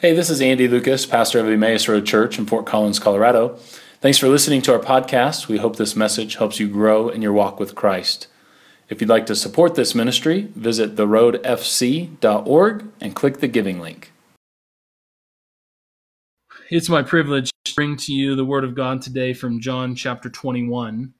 Hey, this is Andy Lucas, pastor of Emmaus Road Church in Fort Collins, Colorado. Thanks for listening to our podcast. We hope this message helps you grow in your walk with Christ. If you'd like to support this ministry, visit theroadfc.org and click the giving link. It's my privilege to bring to you the Word of God today from John chapter 21.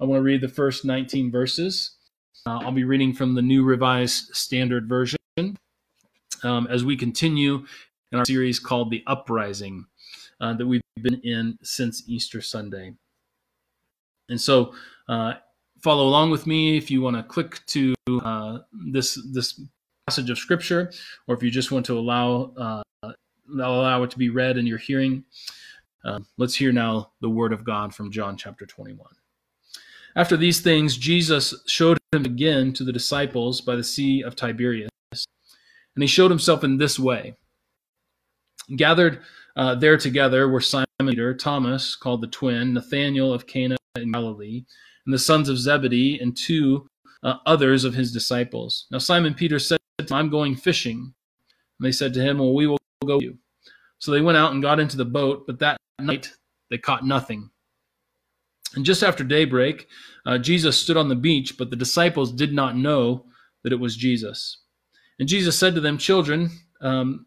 I want to read the first 19 verses. Uh, I'll be reading from the New Revised Standard Version um, as we continue in our series called The Uprising uh, that we've been in since Easter Sunday. And so, uh, follow along with me if you want to click to uh, this this passage of Scripture, or if you just want to allow uh, allow it to be read in your hearing. Uh, let's hear now the Word of God from John chapter 21. After these things, Jesus showed him again to the disciples by the Sea of Tiberias, and he showed himself in this way. Gathered uh, there together were Simon Peter, Thomas, called the twin, Nathanael of Cana in Galilee, and the sons of Zebedee, and two uh, others of his disciples. Now Simon Peter said I'm going fishing. And they said to him, Well, we will go with you. So they went out and got into the boat, but that night they caught nothing. And just after daybreak, uh, Jesus stood on the beach, but the disciples did not know that it was Jesus. And Jesus said to them, Children, um,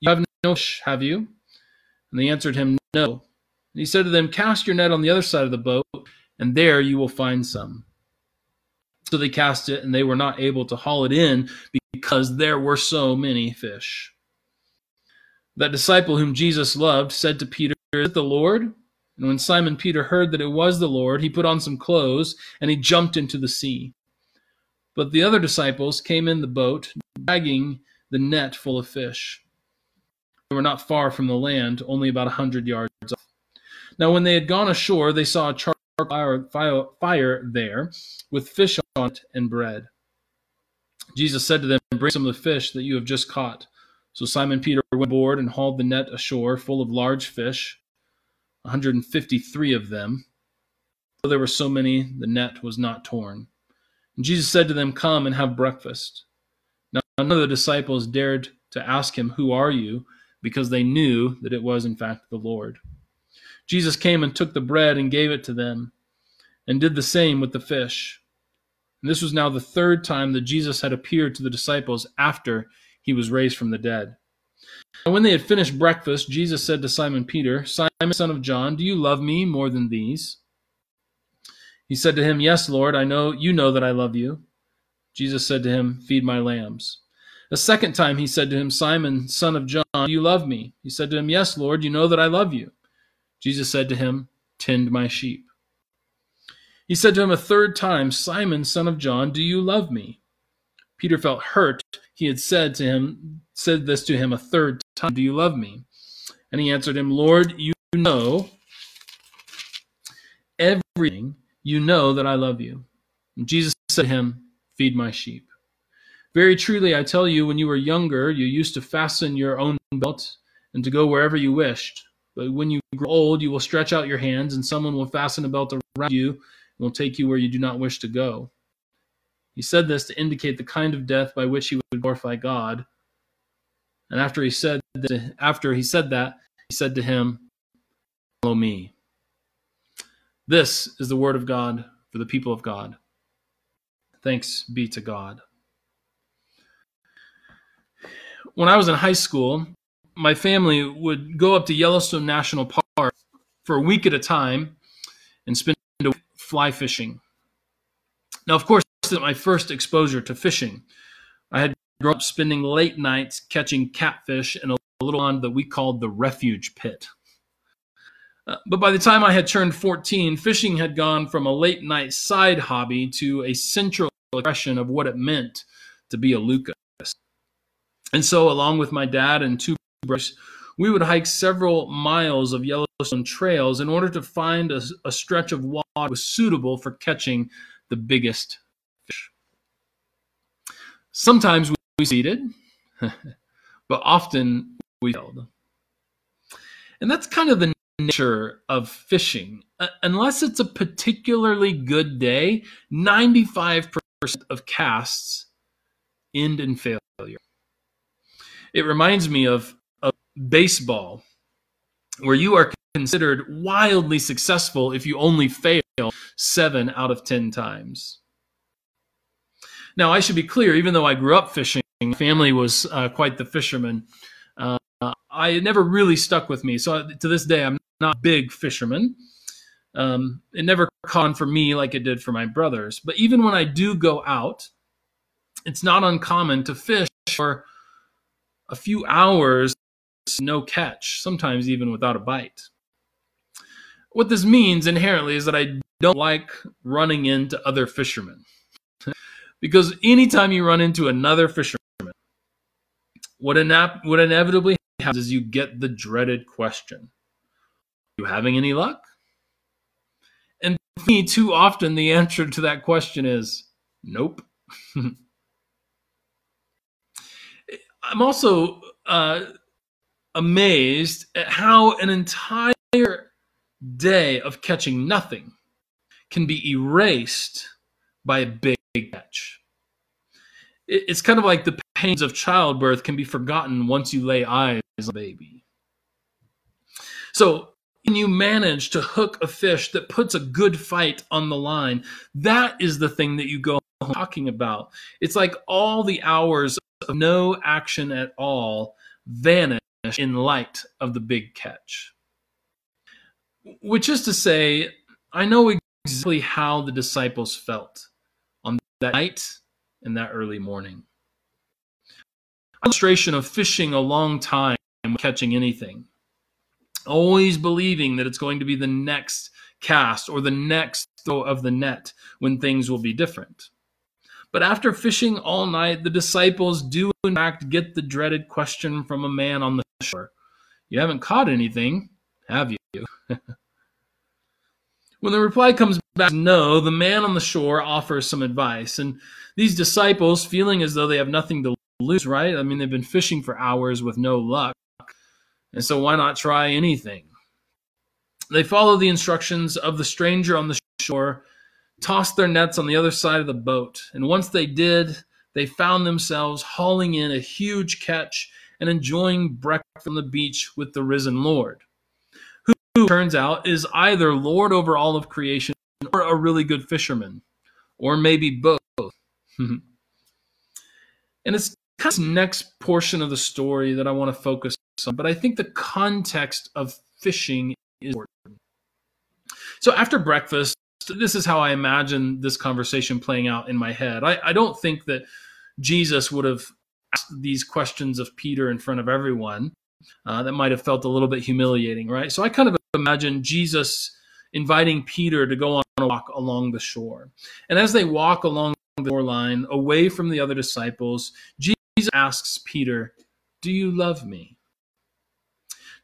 you have no fish, have you? And they answered him, No. And he said to them, Cast your net on the other side of the boat, and there you will find some. So they cast it, and they were not able to haul it in because there were so many fish. That disciple whom Jesus loved said to Peter, Is it the Lord? And when Simon Peter heard that it was the Lord, he put on some clothes, and he jumped into the sea. But the other disciples came in the boat, dragging the net full of fish were not far from the land, only about a hundred yards off. Now, when they had gone ashore, they saw a charcoal fire, fire, there, with fish on it and bread. Jesus said to them, Bring some of the fish that you have just caught. So Simon Peter went aboard and hauled the net ashore, full of large fish, 153 of them. Though there were so many, the net was not torn. And Jesus said to them, Come and have breakfast. Now none of the disciples dared to ask him, Who are you? Because they knew that it was in fact the Lord. Jesus came and took the bread and gave it to them, and did the same with the fish. And this was now the third time that Jesus had appeared to the disciples after he was raised from the dead. And when they had finished breakfast, Jesus said to Simon Peter, Simon, son of John, do you love me more than these? He said to him, Yes, Lord, I know you know that I love you. Jesus said to him, Feed my lambs. A second time he said to him, Simon, son of John, do you love me? He said to him, Yes, Lord, you know that I love you. Jesus said to him, Tend my sheep. He said to him a third time, Simon, son of John, do you love me? Peter felt hurt. He had said to him, said this to him a third time, Do you love me? And he answered him, Lord, you know everything. You know that I love you. And Jesus said to him, Feed my sheep. Very truly, I tell you, when you were younger, you used to fasten your own belt and to go wherever you wished. But when you grow old, you will stretch out your hands, and someone will fasten a belt around you and will take you where you do not wish to go. He said this to indicate the kind of death by which he would glorify God. And after he said that, after he said that, he said to him, "Follow me." This is the word of God for the people of God. Thanks be to God when I was in high school, my family would go up to Yellowstone National Park for a week at a time and spend a week fly fishing. Now, of course, this is my first exposure to fishing. I had grown up spending late nights catching catfish in a little pond that we called the refuge pit. Uh, but by the time I had turned 14, fishing had gone from a late night side hobby to a central expression of what it meant to be a Lucas. And so, along with my dad and two brothers, we would hike several miles of Yellowstone trails in order to find a, a stretch of water that was suitable for catching the biggest fish. Sometimes we succeeded, but often we failed. And that's kind of the nature of fishing. Uh, unless it's a particularly good day, 95% of casts end in failure. It reminds me of, of baseball, where you are considered wildly successful if you only fail seven out of ten times. Now, I should be clear, even though I grew up fishing, family was uh, quite the fisherman. Uh, I never really stuck with me. So to this day, I'm not a big fisherman. Um, it never caught for me like it did for my brothers. But even when I do go out, it's not uncommon to fish for a few hours, no catch, sometimes even without a bite. What this means inherently is that I don't like running into other fishermen. because anytime you run into another fisherman, what, ina- what inevitably happens is you get the dreaded question Are you having any luck? And for me, too often the answer to that question is nope. I'm also uh, amazed at how an entire day of catching nothing can be erased by a big catch. It's kind of like the pains of childbirth can be forgotten once you lay eyes on a baby. So, when you manage to hook a fish that puts a good fight on the line, that is the thing that you go talking about. It's like all the hours of no action at all vanish in light of the big catch. Which is to say, I know exactly how the disciples felt on that night and that early morning. Illustration of fishing a long time catching anything. Always believing that it's going to be the next cast or the next throw of the net when things will be different. But after fishing all night, the disciples do in fact get the dreaded question from a man on the shore You haven't caught anything, have you? when the reply comes back no, the man on the shore offers some advice. And these disciples, feeling as though they have nothing to lose, right? I mean, they've been fishing for hours with no luck. And so why not try anything? They follow the instructions of the stranger on the shore tossed their nets on the other side of the boat. And once they did, they found themselves hauling in a huge catch and enjoying breakfast on the beach with the risen Lord, who turns out is either Lord over all of creation or a really good fisherman, or maybe both. and it's kind of next portion of the story that I want to focus on, but I think the context of fishing is important. So after breakfast, this is how I imagine this conversation playing out in my head. I, I don't think that Jesus would have asked these questions of Peter in front of everyone. Uh, that might have felt a little bit humiliating, right? So I kind of imagine Jesus inviting Peter to go on a walk along the shore. And as they walk along the shoreline, away from the other disciples, Jesus asks Peter, Do you love me?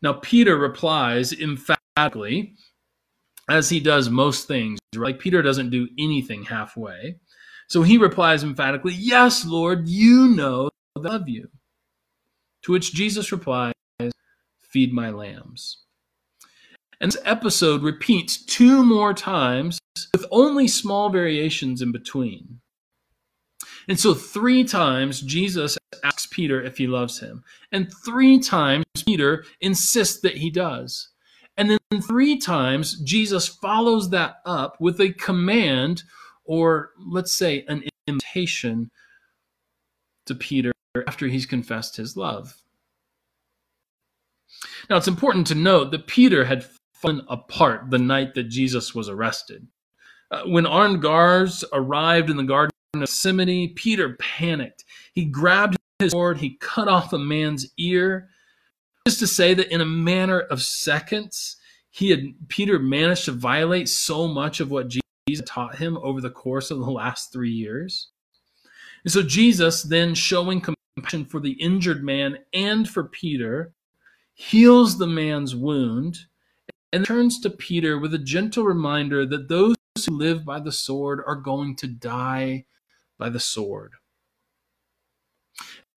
Now, Peter replies emphatically, as he does most things. Like Peter doesn't do anything halfway. So he replies emphatically, Yes, Lord, you know that I love you. To which Jesus replies, Feed my lambs. And this episode repeats two more times with only small variations in between. And so, three times Jesus asks Peter if he loves him, and three times Peter insists that he does. And then three times, Jesus follows that up with a command, or let's say an invitation to Peter after he's confessed his love. Now, it's important to note that Peter had fallen apart the night that Jesus was arrested. Uh, when armed guards arrived in the Garden of Gethsemane, Peter panicked. He grabbed his sword, he cut off a man's ear, just to say that in a matter of seconds, he had Peter managed to violate so much of what Jesus taught him over the course of the last three years. And so Jesus, then showing compassion for the injured man and for Peter, heals the man's wound and turns to Peter with a gentle reminder that those who live by the sword are going to die by the sword.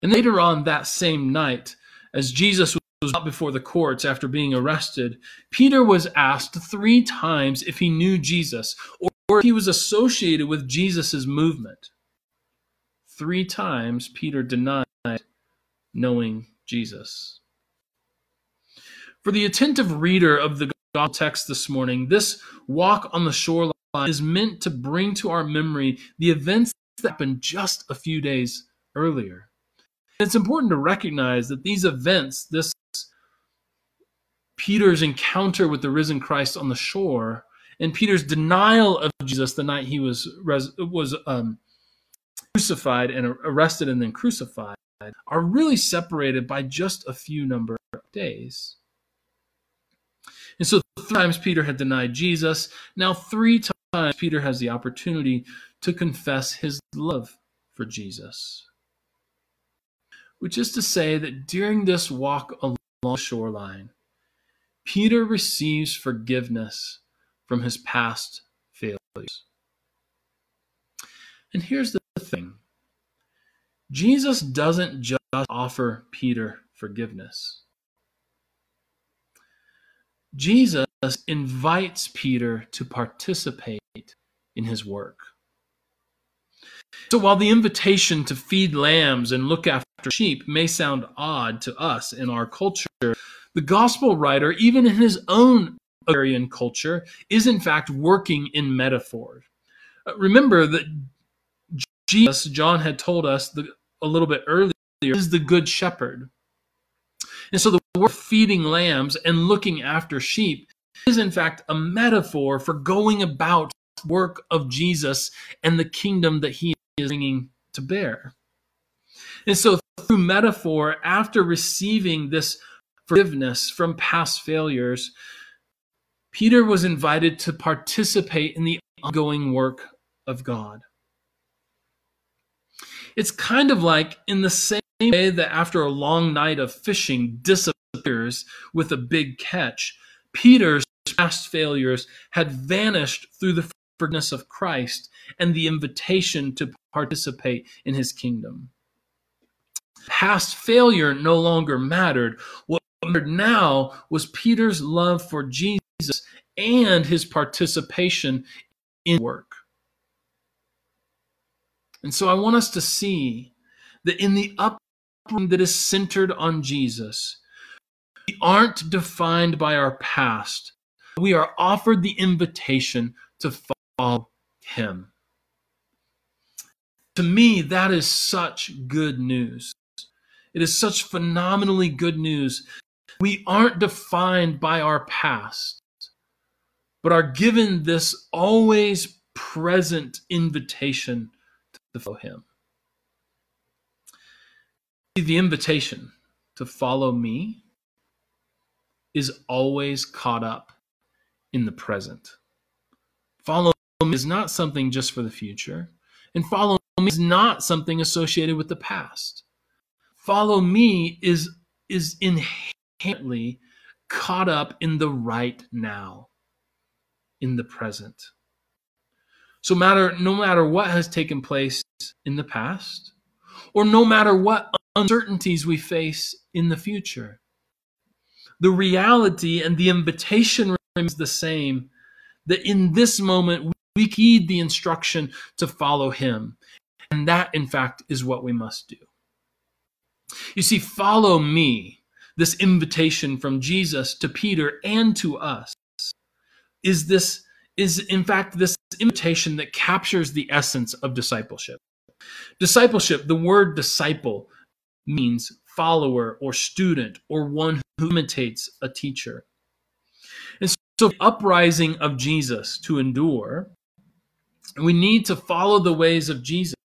And later on that same night, as Jesus was brought before the courts after being arrested, Peter was asked three times if he knew Jesus or, if he was associated with Jesus' movement. Three times Peter denied knowing Jesus. For the attentive reader of the gospel text this morning, this walk on the shoreline is meant to bring to our memory the events that happened just a few days earlier. It's important to recognize that these events, this Peter's encounter with the risen Christ on the shore, and Peter's denial of Jesus the night he was was um, crucified and arrested and then crucified, are really separated by just a few number of days. And so three times Peter had denied Jesus. Now three times Peter has the opportunity to confess his love for Jesus. Which is to say that during this walk along the shoreline, Peter receives forgiveness from his past failures. And here's the thing Jesus doesn't just offer Peter forgiveness. Jesus invites Peter to participate in his work. So while the invitation to feed lambs and look after sheep may sound odd to us in our culture, the gospel writer, even in his own agrarian culture, is in fact working in metaphor. Uh, remember that Jesus, John had told us the, a little bit earlier, is the good shepherd. And so the word feeding lambs and looking after sheep is in fact a metaphor for going about work of Jesus and the kingdom that he is bringing to bear. And so through metaphor, after receiving this forgiveness from past failures, Peter was invited to participate in the ongoing work of God. It's kind of like in the same way that after a long night of fishing disappears with a big catch, Peter's past failures had vanished through the forgiveness of Christ and the invitation to participate in his kingdom. Past failure no longer mattered. What now was Peter's love for Jesus and his participation in work. And so I want us to see that in the uprising that is centered on Jesus, we aren't defined by our past. We are offered the invitation to follow him. To me, that is such good news. It is such phenomenally good news. We aren't defined by our past, but are given this always present invitation to follow him. The invitation to follow me is always caught up in the present. Follow me is not something just for the future, and follow me is not something associated with the past. Follow me is is inherently caught up in the right now, in the present. So matter no matter what has taken place in the past, or no matter what uncertainties we face in the future, the reality and the invitation remains the same that in this moment we heed the instruction to follow him. And that, in fact, is what we must do. You see, follow me, this invitation from Jesus to Peter and to us, is this is in fact this invitation that captures the essence of discipleship. Discipleship, the word disciple means follower or student or one who imitates a teacher. And so, uprising of Jesus to endure, we need to follow the ways of Jesus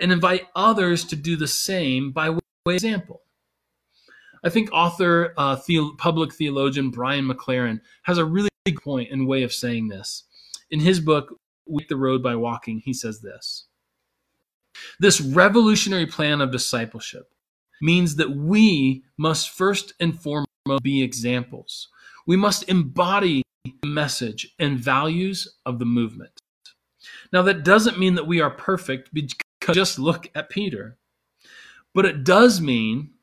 and invite others to do the same by way of example. I think author, uh, the- public theologian Brian McLaren has a really big point and way of saying this. In his book, We Make the Road by Walking, he says this This revolutionary plan of discipleship means that we must first and foremost be examples. We must embody the message and values of the movement. Now, that doesn't mean that we are perfect because just look at Peter. But it does mean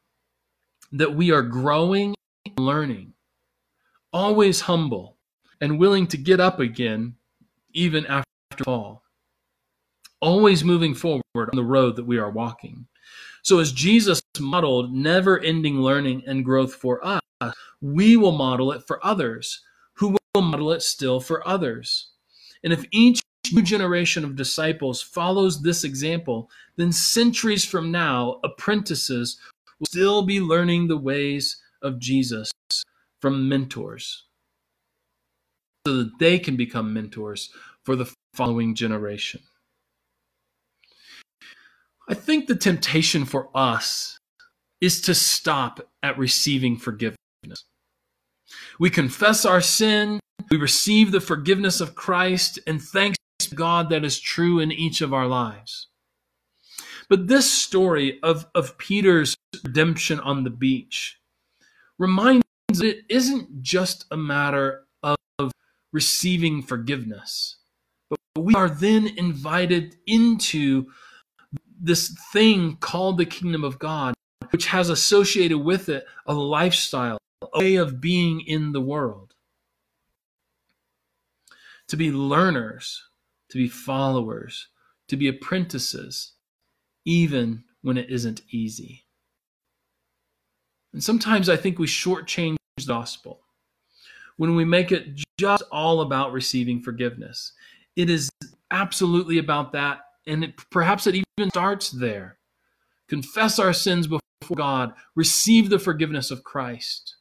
that we are growing and learning, always humble and willing to get up again even after fall. Always moving forward on the road that we are walking. So, as Jesus modeled never ending learning and growth for us, we will model it for others, who will model it still for others. And if each new generation of disciples follows this example, then centuries from now, apprentices will still be learning the ways of Jesus from mentors so that they can become mentors for the following generation. I think the temptation for us is to stop at receiving forgiveness. We confess our sin, we receive the forgiveness of Christ, and thanks to God that is true in each of our lives. But this story of, of Peter's redemption on the beach reminds it isn't just a matter of receiving forgiveness, but we are then invited into this thing called the kingdom of God, which has associated with it a lifestyle, a way of being in the world. To be learners, to be followers, to be apprentices, even when it isn't easy. And sometimes I think we shortchange the gospel when we make it just all about receiving forgiveness. It is absolutely about that, and it, perhaps it even starts there. Confess our sins before God, receive the forgiveness of Christ.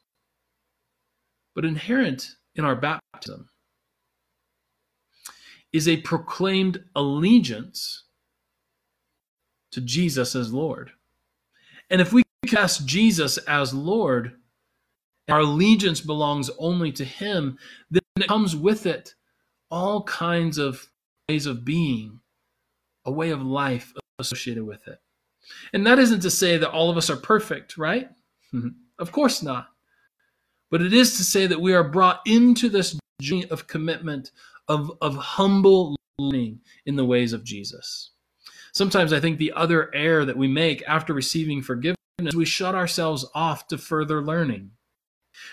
But inherent in our baptism is a proclaimed allegiance to Jesus as Lord. And if we confess Jesus as Lord, our allegiance belongs only to Him, then it comes with it all kinds of ways of being, a way of life associated with it. And that isn't to say that all of us are perfect, right? of course not. But it is to say that we are brought into this journey of commitment, of, of humble learning in the ways of Jesus. Sometimes I think the other error that we make after receiving forgiveness, we shut ourselves off to further learning.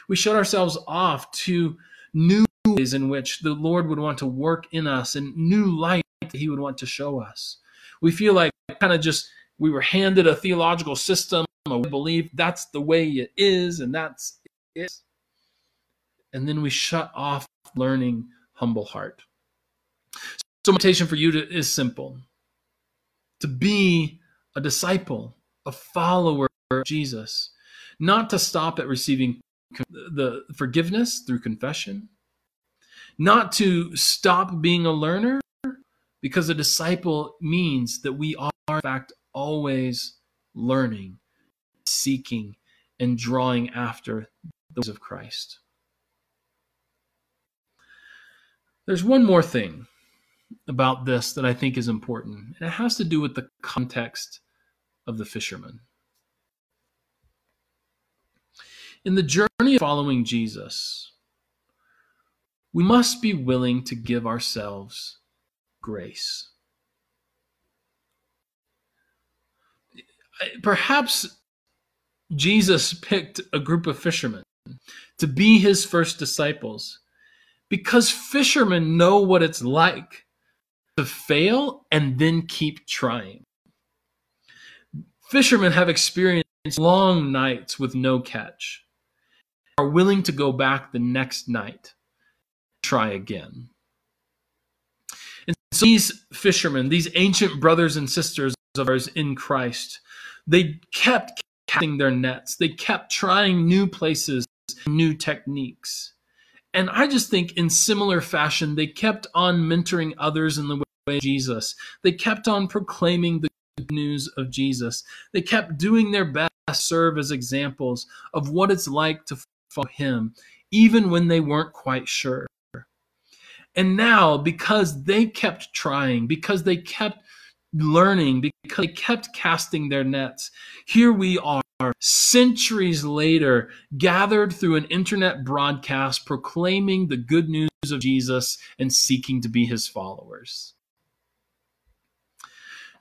We shut ourselves off to new ways in which the Lord would want to work in us and new light that He would want to show us. We feel like kind of just we were handed a theological system, a belief that's the way it is, and that's it. And then we shut off learning humble heart. So, invitation for you to, is simple: to be a disciple, a follower Jesus, not to stop at receiving the forgiveness through confession, not to stop being a learner, because a disciple means that we are, in fact, always learning, seeking, and drawing after the ways of Christ. There's one more thing about this that I think is important, and it has to do with the context of the fisherman. In the journey of following Jesus, we must be willing to give ourselves grace. Perhaps Jesus picked a group of fishermen to be his first disciples because fishermen know what it's like to fail and then keep trying. Fishermen have experienced long nights with no catch, are willing to go back the next night, try again. And so these fishermen, these ancient brothers and sisters of ours in Christ, they kept casting their nets. They kept trying new places, new techniques. And I just think in similar fashion, they kept on mentoring others in the way of Jesus. They kept on proclaiming the good news of Jesus. They kept doing their best to serve as examples of what it's like to follow him, even when they weren't quite sure. And now, because they kept trying, because they kept learning, because they kept casting their nets, here we are centuries later, gathered through an internet broadcast proclaiming the good news of Jesus and seeking to be his followers.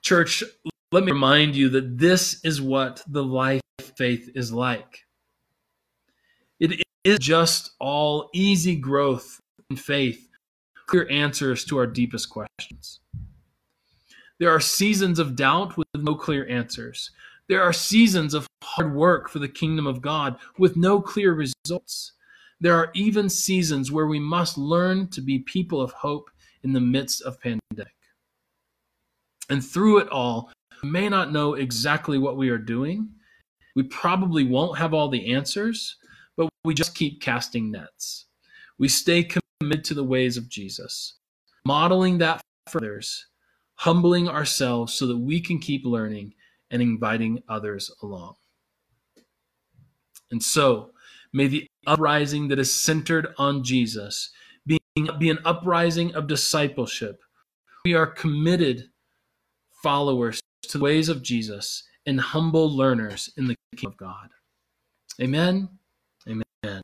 Church, let me remind you that this is what the life of faith is like. It is just all easy growth in faith, clear answers to our deepest questions. There are seasons of doubt with no clear answers. There are seasons of hard work for the kingdom of God with no clear results. There are even seasons where we must learn to be people of hope in the midst of pandemic. And through it all, we may not know exactly what we are doing. We probably won't have all the answers, we just keep casting nets. We stay committed to the ways of Jesus, modeling that for others, humbling ourselves so that we can keep learning and inviting others along. And so, may the uprising that is centered on Jesus be, be an uprising of discipleship. We are committed followers to the ways of Jesus and humble learners in the kingdom of God. Amen. Amen.